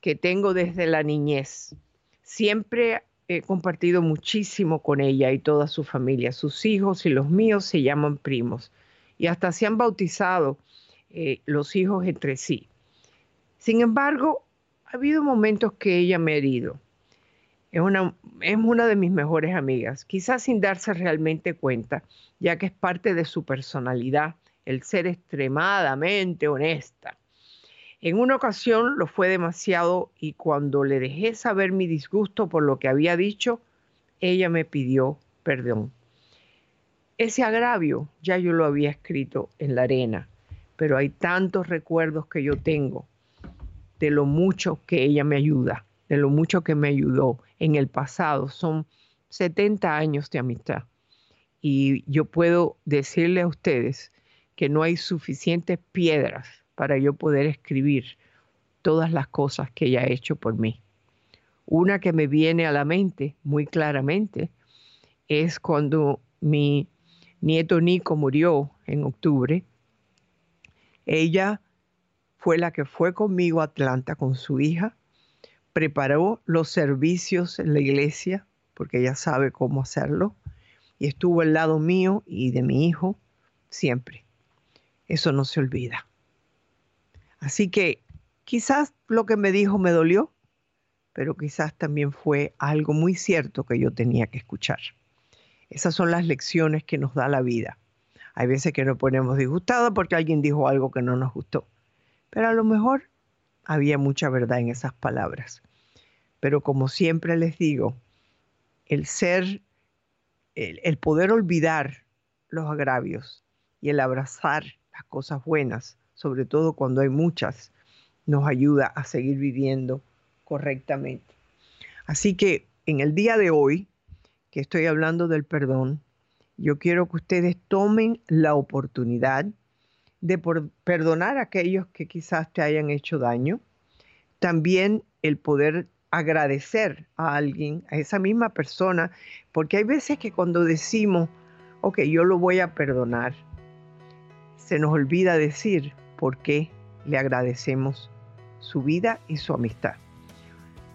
que tengo desde la niñez. Siempre he compartido muchísimo con ella y toda su familia. Sus hijos y los míos se llaman primos y hasta se han bautizado eh, los hijos entre sí. Sin embargo, ha habido momentos que ella me ha herido. Es una, es una de mis mejores amigas, quizás sin darse realmente cuenta, ya que es parte de su personalidad el ser extremadamente honesta. En una ocasión lo fue demasiado y cuando le dejé saber mi disgusto por lo que había dicho, ella me pidió perdón. Ese agravio ya yo lo había escrito en la arena, pero hay tantos recuerdos que yo tengo de lo mucho que ella me ayuda, de lo mucho que me ayudó en el pasado. Son 70 años de amistad. Y yo puedo decirle a ustedes que no hay suficientes piedras para yo poder escribir todas las cosas que ella ha hecho por mí. Una que me viene a la mente muy claramente es cuando mi nieto Nico murió en octubre. Ella fue la que fue conmigo a Atlanta con su hija, preparó los servicios en la iglesia, porque ella sabe cómo hacerlo, y estuvo al lado mío y de mi hijo siempre. Eso no se olvida. Así que quizás lo que me dijo me dolió, pero quizás también fue algo muy cierto que yo tenía que escuchar. Esas son las lecciones que nos da la vida. Hay veces que nos ponemos disgustados porque alguien dijo algo que no nos gustó. Pero a lo mejor había mucha verdad en esas palabras. Pero como siempre les digo, el ser, el, poder olvidar los agravios y el abrazar las cosas buenas, sobre todo cuando hay muchas, nos ayuda a seguir viviendo correctamente. Así que en el día de hoy, que estoy hablando del perdón, yo quiero que ustedes tomen la oportunidad de perdonar a aquellos que quizás te hayan hecho daño. También el poder agradecer a alguien, a esa misma persona, porque hay veces que cuando decimos, ok, yo lo voy a perdonar, se nos olvida decir por qué le agradecemos su vida y su amistad.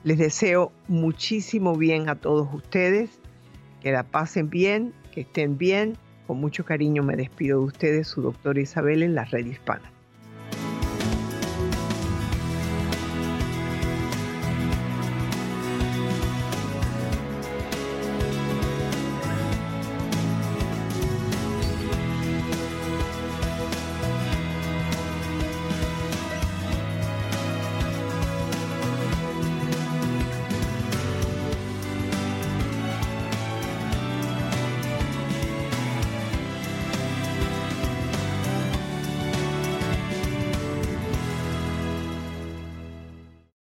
Les deseo muchísimo bien a todos ustedes, que la pasen bien, que estén bien con mucho cariño me despido de ustedes, su doctora Isabel en la red hispana.